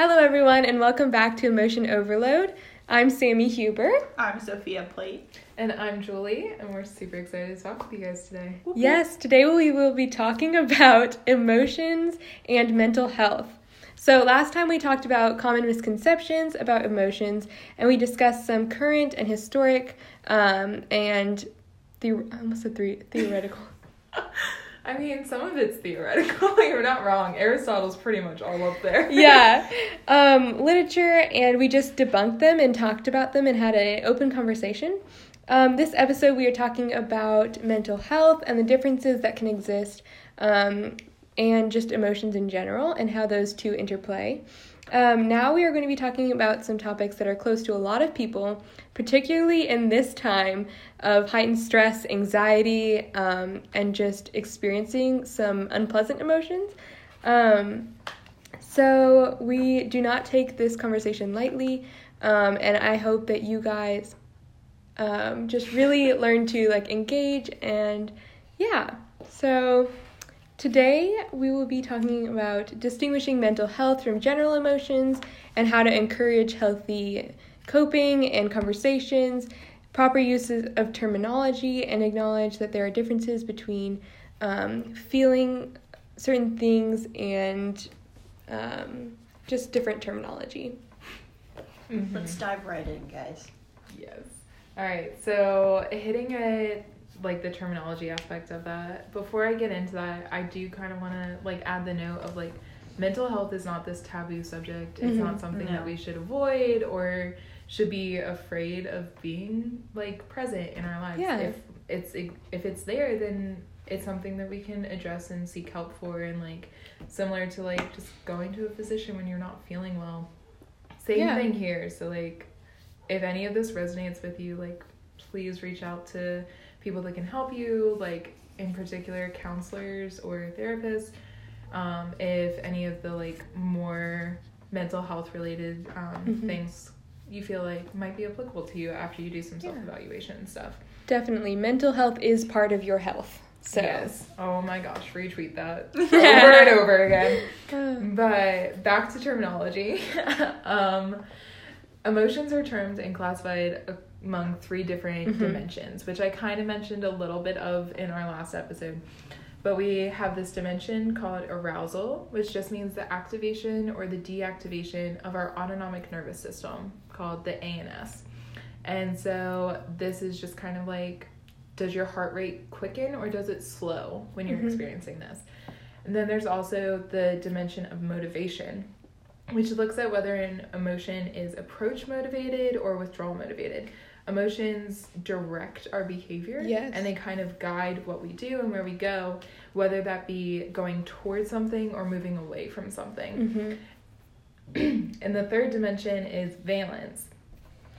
Hello, everyone, and welcome back to Emotion Overload. I'm Sammy Huber. I'm Sophia Plate. And I'm Julie, and we're super excited to talk with you guys today. Yes, today we will be talking about emotions and mental health. So, last time we talked about common misconceptions about emotions, and we discussed some current and historic um, and the I almost said three, theoretical. I mean, some of it's theoretical. You're not wrong. Aristotle's pretty much all up there. yeah, um, literature, and we just debunked them and talked about them and had an open conversation. Um, this episode, we are talking about mental health and the differences that can exist, um, and just emotions in general, and how those two interplay. Um, now we are going to be talking about some topics that are close to a lot of people, particularly in this time of heightened stress, anxiety, um, and just experiencing some unpleasant emotions. Um, so we do not take this conversation lightly, um, and I hope that you guys um, just really learn to like engage and yeah. So Today, we will be talking about distinguishing mental health from general emotions and how to encourage healthy coping and conversations, proper uses of terminology, and acknowledge that there are differences between um, feeling certain things and um, just different terminology. Mm-hmm. Let's dive right in, guys. Yes. All right. So, hitting a like the terminology aspect of that. Before I get into that, I do kind of want to like add the note of like mental health is not this taboo subject. It's mm-hmm. not something no. that we should avoid or should be afraid of being like present in our lives. Yeah. If it's if it's there, then it's something that we can address and seek help for and like similar to like just going to a physician when you're not feeling well. Same yeah. thing here. So like if any of this resonates with you, like please reach out to people that can help you, like in particular counselors or therapists. Um, if any of the like more mental health related um, mm-hmm. things you feel like might be applicable to you after you do some self evaluation and stuff. Definitely, mental health is part of your health. So. Yes. Oh my gosh, retweet that over and over again. but back to terminology. um, emotions are termed and classified among three different mm-hmm. dimensions, which I kind of mentioned a little bit of in our last episode. But we have this dimension called arousal, which just means the activation or the deactivation of our autonomic nervous system called the ANS. And so this is just kind of like does your heart rate quicken or does it slow when you're mm-hmm. experiencing this? And then there's also the dimension of motivation, which looks at whether an emotion is approach motivated or withdrawal motivated emotions direct our behavior yes. and they kind of guide what we do and where we go whether that be going towards something or moving away from something mm-hmm. and the third dimension is valence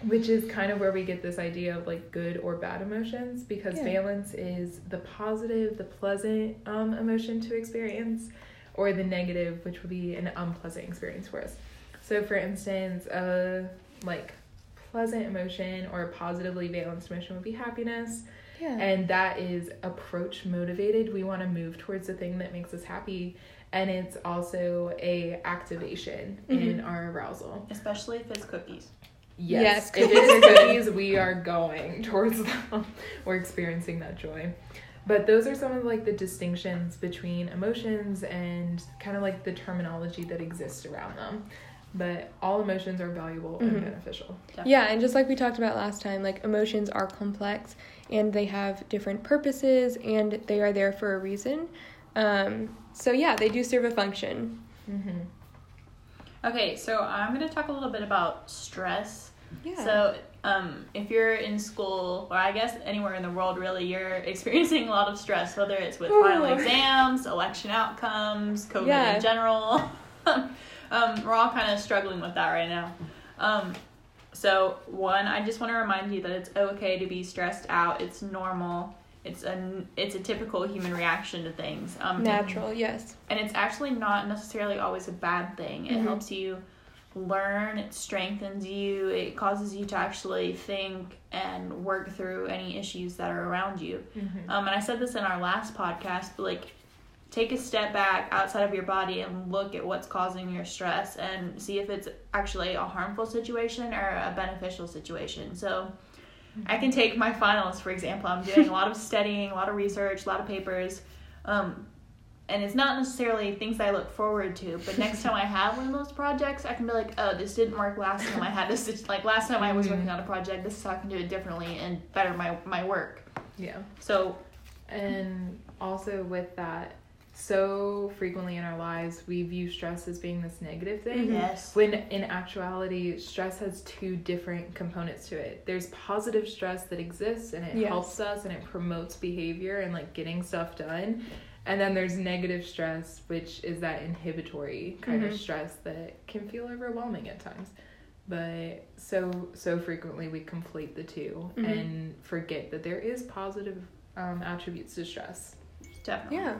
which is kind of where we get this idea of like good or bad emotions because yeah. valence is the positive the pleasant um, emotion to experience or the negative which would be an unpleasant experience for us so for instance uh like pleasant emotion or a positively valenced emotion would be happiness. Yeah. And that is approach motivated. We want to move towards the thing that makes us happy. And it's also a activation mm-hmm. in our arousal. Especially if it's cookies. Yes, yes if it's cookies, we are going towards them. We're experiencing that joy. But those are some of like the distinctions between emotions and kind of like the terminology that exists around them but all emotions are valuable mm-hmm. and beneficial. Definitely. Yeah, and just like we talked about last time, like emotions are complex and they have different purposes and they are there for a reason. Um, so yeah, they do serve a function. Mm-hmm. Okay, so I'm going to talk a little bit about stress. Yeah. So um, if you're in school, or I guess anywhere in the world, really, you're experiencing a lot of stress, whether it's with Ooh. final exams, election outcomes, COVID yeah. in general. um, we're all kind of struggling with that right now. Um, so one, I just want to remind you that it's okay to be stressed out. It's normal. It's a it's a typical human reaction to things. Um, Natural, yes. And it's actually not necessarily always a bad thing. It mm-hmm. helps you learn. It strengthens you. It causes you to actually think and work through any issues that are around you. Mm-hmm. Um, and I said this in our last podcast, but like take a step back outside of your body and look at what's causing your stress and see if it's actually a harmful situation or a beneficial situation. So I can take my finals, for example. I'm doing a lot of studying, a lot of research, a lot of papers. Um, and it's not necessarily things I look forward to, but next time I have one of those projects, I can be like, oh, this didn't work last time I had this. Like last time I was working on a project, this is how I can do it differently and better my, my work. Yeah. So, and also with that, so frequently in our lives we view stress as being this negative thing. Mm-hmm. Yes. When in actuality, stress has two different components to it. There's positive stress that exists and it yes. helps us and it promotes behavior and like getting stuff done. And then there's negative stress, which is that inhibitory kind mm-hmm. of stress that can feel overwhelming at times. But so so frequently we conflate the 2 mm-hmm. and forget that there is positive um, attributes to stress. Definitely. Yeah.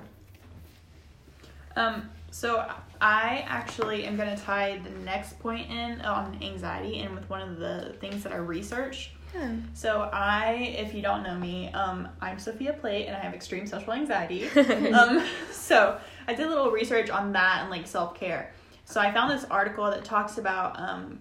Um, so I actually am going to tie the next point in on anxiety and with one of the things that I researched. Yeah. So I, if you don't know me, um, I'm Sophia Plate and I have extreme social anxiety. um, so I did a little research on that and like self care. So I found this article that talks about um,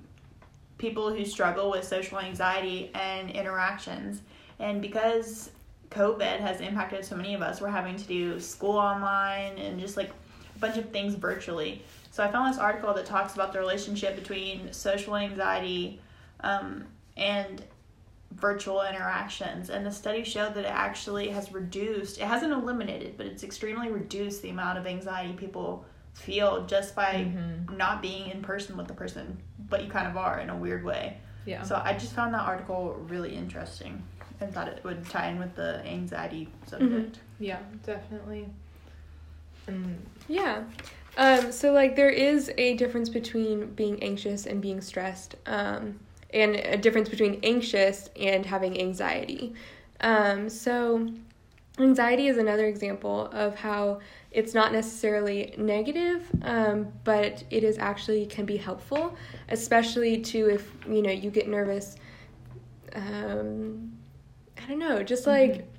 people who struggle with social anxiety and interactions. And because COVID has impacted so many of us, we're having to do school online and just like bunch of things virtually. So I found this article that talks about the relationship between social anxiety um, and virtual interactions. And the study showed that it actually has reduced, it hasn't eliminated, but it's extremely reduced the amount of anxiety people feel just by mm-hmm. not being in person with the person, but you kind of are in a weird way. Yeah. So I just found that article really interesting and thought it would tie in with the anxiety subject. Mm-hmm. Yeah, definitely. And yeah. Um, so like there is a difference between being anxious and being stressed, um, and a difference between anxious and having anxiety. Um, so anxiety is another example of how it's not necessarily negative, um, but it is actually can be helpful, especially to if you know you get nervous. Um, I don't know, just like. Mm-hmm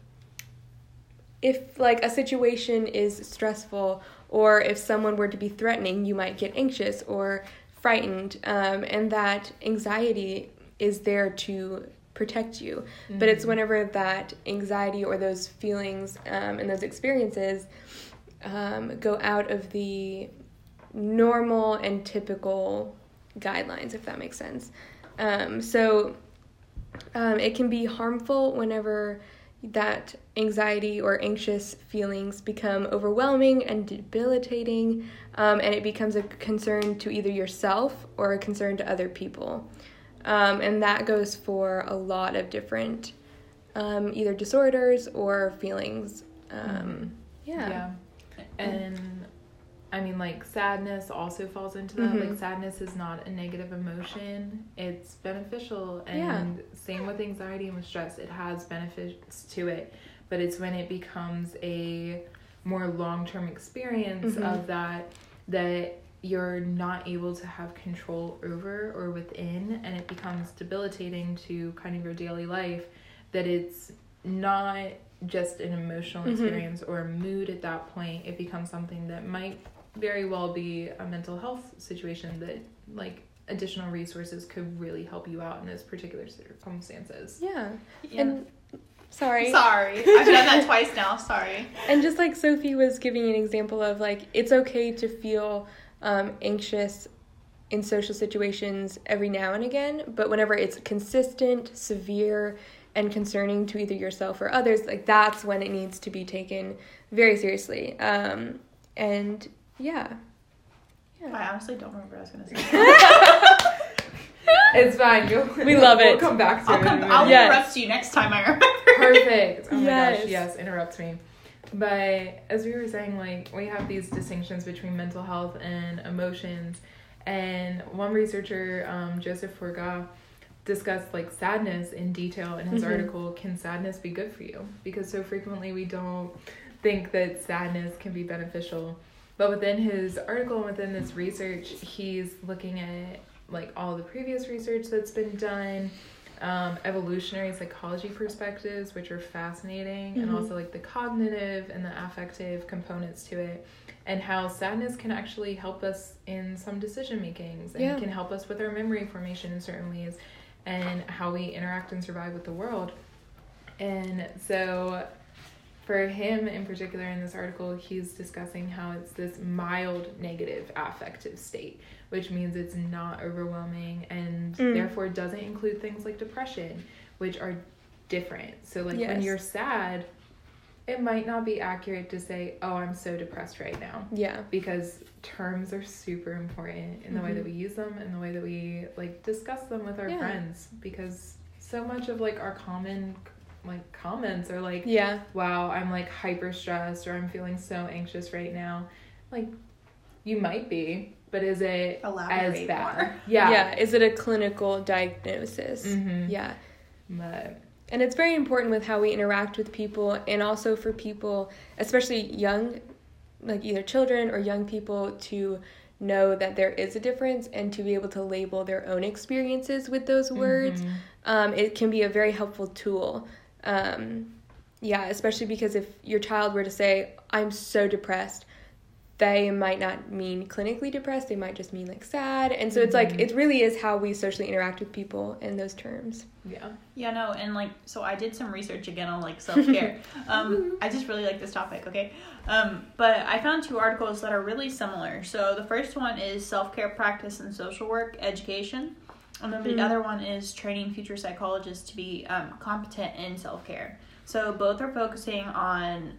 if like a situation is stressful or if someone were to be threatening, you might get anxious or frightened, um, and that anxiety is there to protect you. Mm-hmm. But it's mm-hmm. whenever that anxiety or those feelings um, and those experiences um, go out of the normal and typical guidelines, if that makes sense. Um, so um, it can be harmful whenever that anxiety or anxious feelings become overwhelming and debilitating, um, and it becomes a concern to either yourself or a concern to other people. Um, and that goes for a lot of different um, either disorders or feelings. Um, mm-hmm. Yeah. Yeah. And I mean, like sadness also falls into that. Mm-hmm. Like sadness is not a negative emotion; it's beneficial. And yeah. same with anxiety and with stress, it has benefits to it. But it's when it becomes a more long term experience mm-hmm. of that that you're not able to have control over or within, and it becomes debilitating to kind of your daily life. That it's not just an emotional mm-hmm. experience or a mood at that point, it becomes something that might very well be a mental health situation that like additional resources could really help you out in those particular circumstances. Yeah. yeah. And sorry. Sorry. I've done that twice now. Sorry. And just like Sophie was giving an example of like it's okay to feel um, anxious in social situations every now and again, but whenever it's consistent, severe, and concerning to either yourself or others, like that's when it needs to be taken very seriously. Um, and yeah. yeah. I honestly don't remember what I was gonna say. it's fine. You'll, we love it. we'll come back to I'll it. I'll yes. interrupt you next time I remember. Perfect. Oh my yes. gosh, yes, interrupt me. But as we were saying, like we have these distinctions between mental health and emotions, and one researcher, um, Joseph Forgas, discussed like sadness in detail in his mm-hmm. article. Can sadness be good for you? Because so frequently we don't think that sadness can be beneficial but within his article and within this research, he's looking at like all the previous research that's been done um, evolutionary psychology perspectives, which are fascinating, mm-hmm. and also like the cognitive and the affective components to it, and how sadness can actually help us in some decision makings and yeah. can help us with our memory formation in certain ways, and how we interact and survive with the world. And so for him in particular in this article, he's discussing how it's this mild negative affective state, which means it's not overwhelming and mm. therefore doesn't include things like depression, which are different. So, like yes. when you're sad, it might not be accurate to say, oh, I'm so depressed right now. Yeah. Because terms are super important in the mm-hmm. way that mm-hmm. we use them and the way that we like discuss them with our yeah. friends because so much of like our common like comments or like yeah. Wow i'm like hyper stressed or i'm feeling so anxious right now. Like you might be but is it Elaborate as bad? more. yeah. Yeah. Is it a clinical diagnosis? Mm-hmm. yeah. But and it's very important with how we interact with people and also for people especially young like either children or young people to know that there is a difference and to be able to label their own experiences with those words. Mm-hmm. um, it can be a very helpful tool um, yeah, especially because if your child were to say, I'm so depressed, they might not mean clinically depressed, they might just mean like sad. And so mm-hmm. it's like, mm-hmm. it really is how we socially interact with people in those terms. Yeah. Yeah, no, and like, so I did some research again on like self care. um, I just really like this topic, okay? Um, but I found two articles that are really similar. So the first one is self care practice and social work education. And then the mm-hmm. other one is training future psychologists to be um, competent in self care. So both are focusing on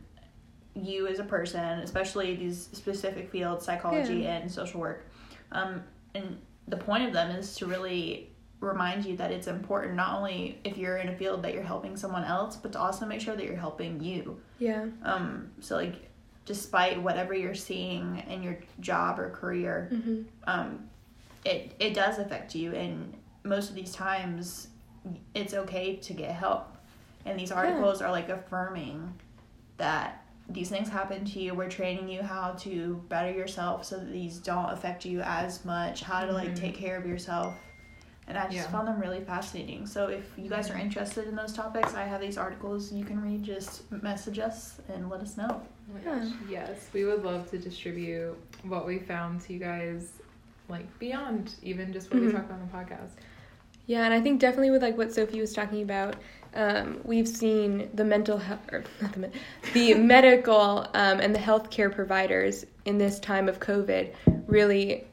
you as a person, especially these specific fields, psychology yeah. and social work. Um, and the point of them is to really remind you that it's important not only if you're in a field that you're helping someone else, but to also make sure that you're helping you. Yeah. Um. So like, despite whatever you're seeing in your job or career, mm-hmm. um, it it does affect you and most of these times it's okay to get help and these articles yeah. are like affirming that these things happen to you we're training you how to better yourself so that these don't affect you as much how to like mm-hmm. take care of yourself and i just yeah. found them really fascinating so if you guys are mm-hmm. interested in those topics i have these articles you can read just message us and let us know yeah. yes we would love to distribute what we found to you guys like beyond even just what mm-hmm. we talk about on the podcast. Yeah, and I think definitely with like what Sophie was talking about, um, we've seen the mental health, or not the, the medical um, and the healthcare providers in this time of COVID really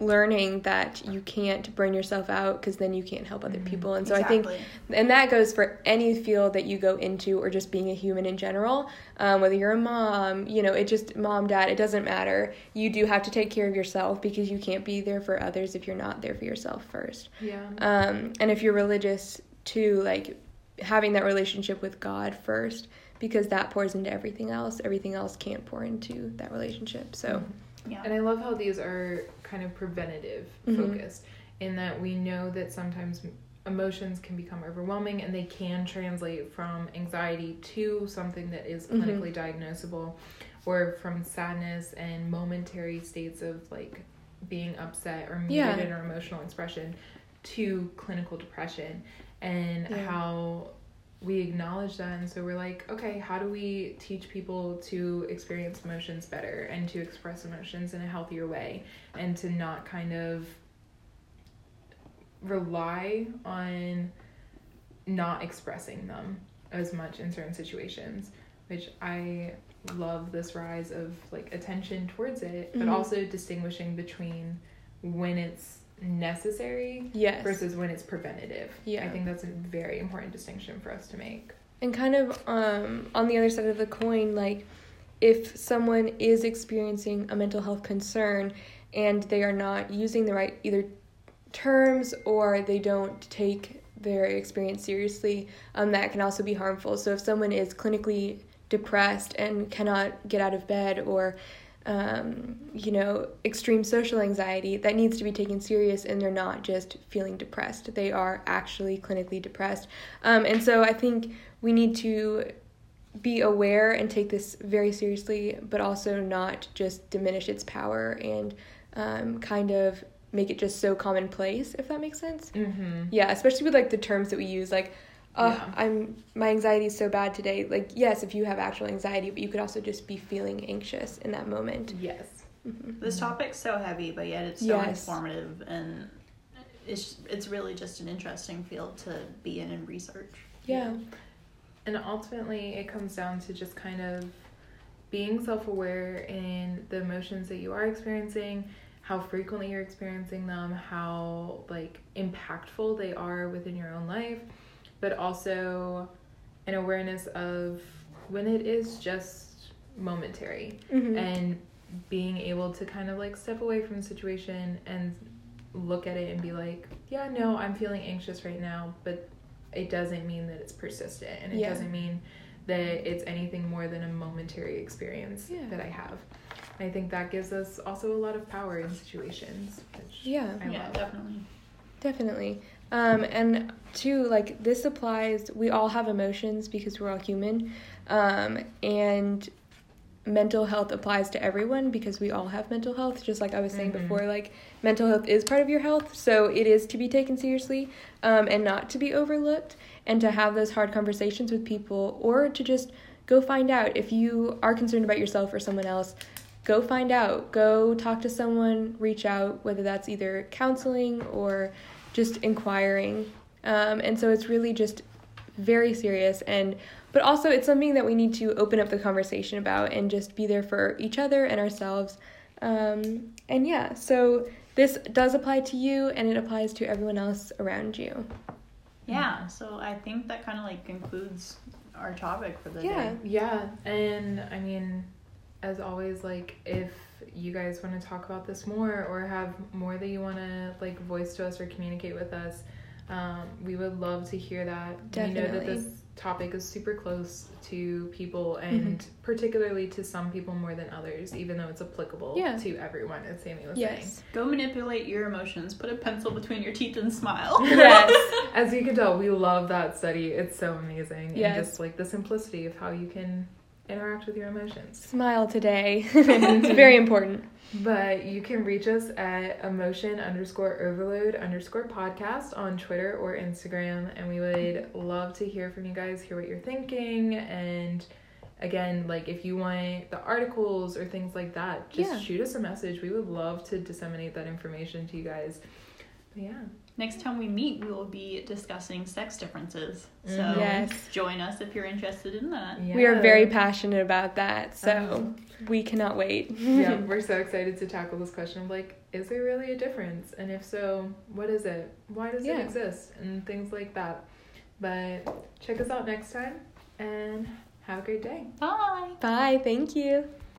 learning that you can't burn yourself out because then you can't help other mm-hmm. people. And so exactly. i think and that goes for any field that you go into or just being a human in general um, whether you're a mom you know it just mom dad it doesn't matter. You do have to take care of yourself because you can't be there for others if you're not there for yourself first. Yeah. Um, and if you're religious too like having that relationship with god first because that pours into everything else. Everything else can't pour into that relationship. So mm-hmm. Yeah. And I love how these are kind of preventative mm-hmm. focused in that we know that sometimes emotions can become overwhelming and they can translate from anxiety to something that is mm-hmm. clinically mm-hmm. diagnosable or from sadness and momentary states of like being upset or muted yeah. our emotional expression to clinical depression and yeah. how we acknowledge that and so we're like okay how do we teach people to experience emotions better and to express emotions in a healthier way and to not kind of rely on not expressing them as much in certain situations which i love this rise of like attention towards it but mm-hmm. also distinguishing between when it's necessary yes. versus when it's preventative. Yeah. I think that's a very important distinction for us to make. And kind of um, on the other side of the coin, like if someone is experiencing a mental health concern and they are not using the right either terms or they don't take their experience seriously, um, that can also be harmful. So if someone is clinically depressed and cannot get out of bed or um, you know, extreme social anxiety that needs to be taken serious and they're not just feeling depressed. They are actually clinically depressed. Um, and so I think we need to be aware and take this very seriously, but also not just diminish its power and um, kind of make it just so commonplace if that makes sense Mm-hmm. yeah especially with like the terms that we use like uh, Yeah. i'm my anxiety is so bad today like yes if you have actual anxiety but you could also just be feeling anxious in that moment Yes. Mhm. This topic's so heavy, but yet it's so Yes. informative, and it's it's really just an interesting field to be in and research. yeah And ultimately, it comes down to just kind of being self aware in the emotions that you are experiencing, how frequently you're experiencing them, how like impactful they are within your own life, but also an awareness of when it is just momentary Mhm. and being able to kind of like step away from the situation and look at it and be like, yeah, no, I'm feeling anxious right now, but it doesn't mean that it's persistent and it Yeah. doesn't mean that it's anything more than a momentary experience Yeah. that I have. I think that gives us also a lot of power in situations, which Yeah. I yeah, love. definitely. Definitely. Um, and two, like this applies, we all have emotions because we're all human. Um, and mental health applies to everyone because we all have mental health. Just like I was saying Mhm. before, like mental health is part of your health. So it is to be taken seriously um, and not to be overlooked and to have those hard conversations with people or to just go find out if you are concerned about yourself or someone else go find out go talk to someone reach out whether that's either counseling or just inquiring um, and so it's really just very serious and but also it's something that we need to open up the conversation about and just be there for each other and ourselves um, and yeah so this does apply to you and it applies to everyone else around you Yeah, so I think that kind of like concludes our topic for the Yeah. day. Yeah, and I mean, as always, like if you guys want to talk about this more or have more that you want to like voice to us or communicate with us, um, we would love to hear that. Definitely. We know that this topic is super close to people and particularly to some people more than others, even though it's applicable Yeah. to everyone, as Sammy was saying. yes Go manipulate your emotions. Put a pencil between your teeth and smile. yes As you can tell, we love that study. It's so amazing. Yes. And just like the simplicity of how you can interact with your emotions. smile today it's very important But you can reach us at emotion underscore overload underscore podcast on Twitter or Instagram. And we would love to hear from you guys, hear what you're thinking. And again, like if you want the articles or things like that, just Yeah. shoot us a message. We would love to disseminate that information to you guys. But yeah. Next time we meet, we will be discussing sex differences. So Mhm. Yes. join us if you're interested in that. we are very passionate about that so Um, we cannot wait yeah, we're so excited to tackle this question of like, is there really a difference? And if so, what is it? Why does Yeah. it exist? And things like that. But check us out next time and have a great day. Bye. bye thank you